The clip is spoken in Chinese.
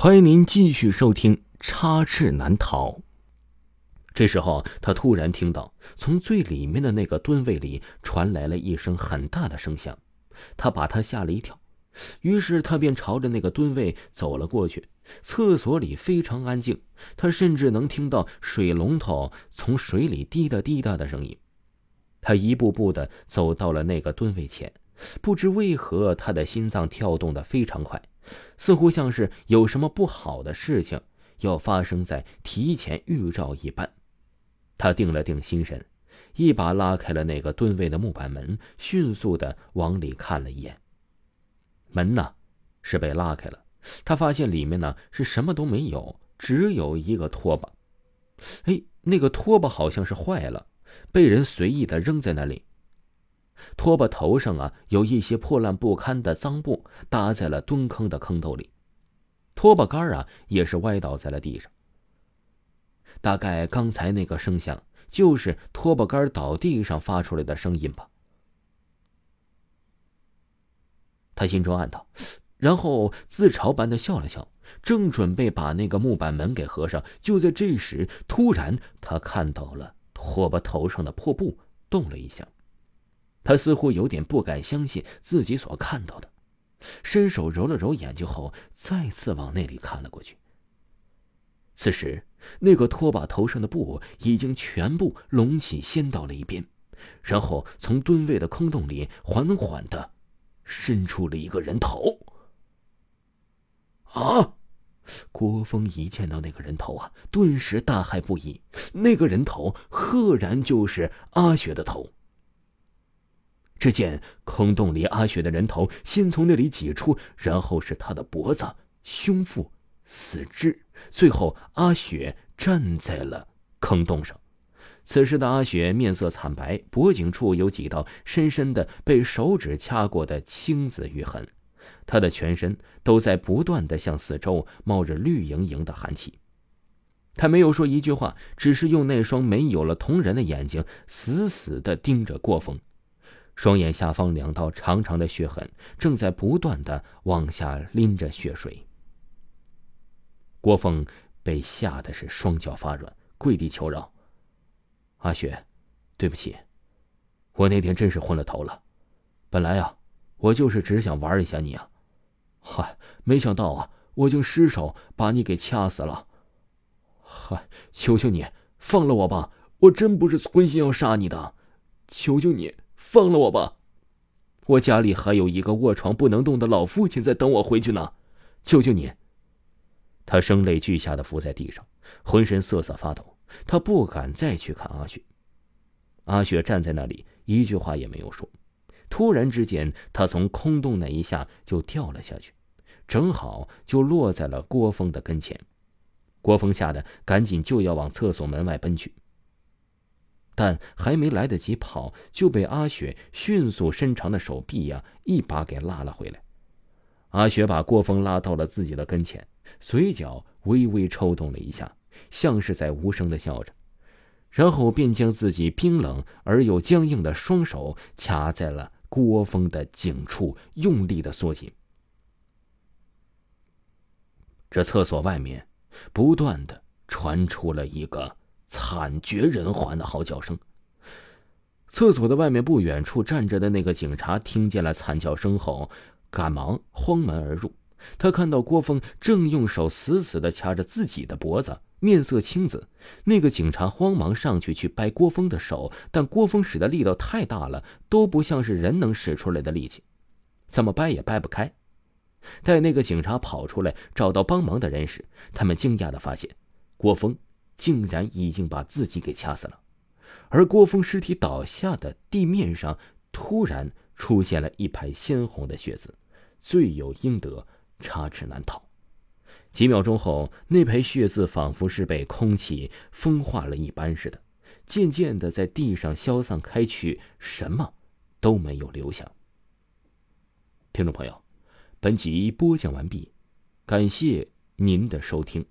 欢迎您继续收听《插翅难逃》。这时候，他突然听到从最里面的那个蹲位里传来了一声很大的声响，他把他吓了一跳。于是他便朝着那个蹲位走了过去。厕所里非常安静，他甚至能听到水龙头从水里滴答滴答的声音。他一步步的走到了那个蹲位前，不知为何，他的心脏跳动的非常快。似乎像是有什么不好的事情要发生在提前预兆一般，他定了定心神，一把拉开了那个蹲位的木板门，迅速的往里看了一眼。门呢，是被拉开了，他发现里面呢是什么都没有，只有一个拖把。哎，那个拖把好像是坏了，被人随意的扔在那里。拖把头上啊，有一些破烂不堪的脏布搭在了蹲坑的坑斗里，拖把杆啊也是歪倒在了地上。大概刚才那个声响就是拖把杆倒地上发出来的声音吧。他心中暗道，然后自嘲般的笑了笑，正准备把那个木板门给合上，就在这时，突然他看到了拖把头上的破布动了一下。他似乎有点不敢相信自己所看到的，伸手揉了揉眼睛后，再次往那里看了过去。此时，那个拖把头上的布已经全部隆起，掀到了一边，然后从蹲位的空洞里缓缓的伸出了一个人头。啊！郭峰一见到那个人头啊，顿时大骇不已。那个人头赫然就是阿雪的头。只见坑洞里阿雪的人头先从那里挤出，然后是她的脖子、胸腹、四肢，最后阿雪站在了坑洞上。此时的阿雪面色惨白，脖颈处有几道深深的被手指掐过的青紫玉痕，她的全身都在不断的向四周冒着绿莹莹的寒气。她没有说一句话，只是用那双没有了瞳仁的眼睛死死的盯着郭峰。双眼下方两道长长的血痕正在不断的往下淋着血水。郭峰被吓得是双脚发软，跪地求饶：“阿雪，对不起，我那天真是昏了头了。本来啊，我就是只想玩一下你啊，嗨，没想到啊，我竟失手把你给掐死了。嗨，求求你放了我吧，我真不是存心要杀你的，求求你。”放了我吧，我家里还有一个卧床不能动的老父亲在等我回去呢，求求你。他声泪俱下的伏在地上，浑身瑟瑟发抖。他不敢再去看阿雪。阿雪站在那里，一句话也没有说。突然之间，他从空洞那一下就掉了下去，正好就落在了郭峰的跟前。郭峰吓得赶紧就要往厕所门外奔去。但还没来得及跑，就被阿雪迅速伸长的手臂呀一把给拉了回来。阿雪把郭峰拉到了自己的跟前，嘴角微微抽动了一下，像是在无声的笑着，然后便将自己冰冷而又僵硬的双手卡在了郭峰的颈处，用力的缩紧。这厕所外面，不断的传出了一个。惨绝人寰的嚎叫声。厕所的外面不远处站着的那个警察听见了惨叫声后，赶忙慌门而入。他看到郭峰正用手死死的掐着自己的脖子，面色青紫。那个警察慌忙上去去掰郭峰的手，但郭峰使的力道太大了，都不像是人能使出来的力气，怎么掰也掰不开。待那个警察跑出来找到帮忙的人时，他们惊讶的发现，郭峰。竟然已经把自己给掐死了，而郭峰尸体倒下的地面上突然出现了一排鲜红的血渍，罪有应得，插翅难逃。几秒钟后，那排血渍仿佛是被空气风化了一般似的，渐渐的在地上消散开去，什么都没有留下。听众朋友，本集播讲完毕，感谢您的收听。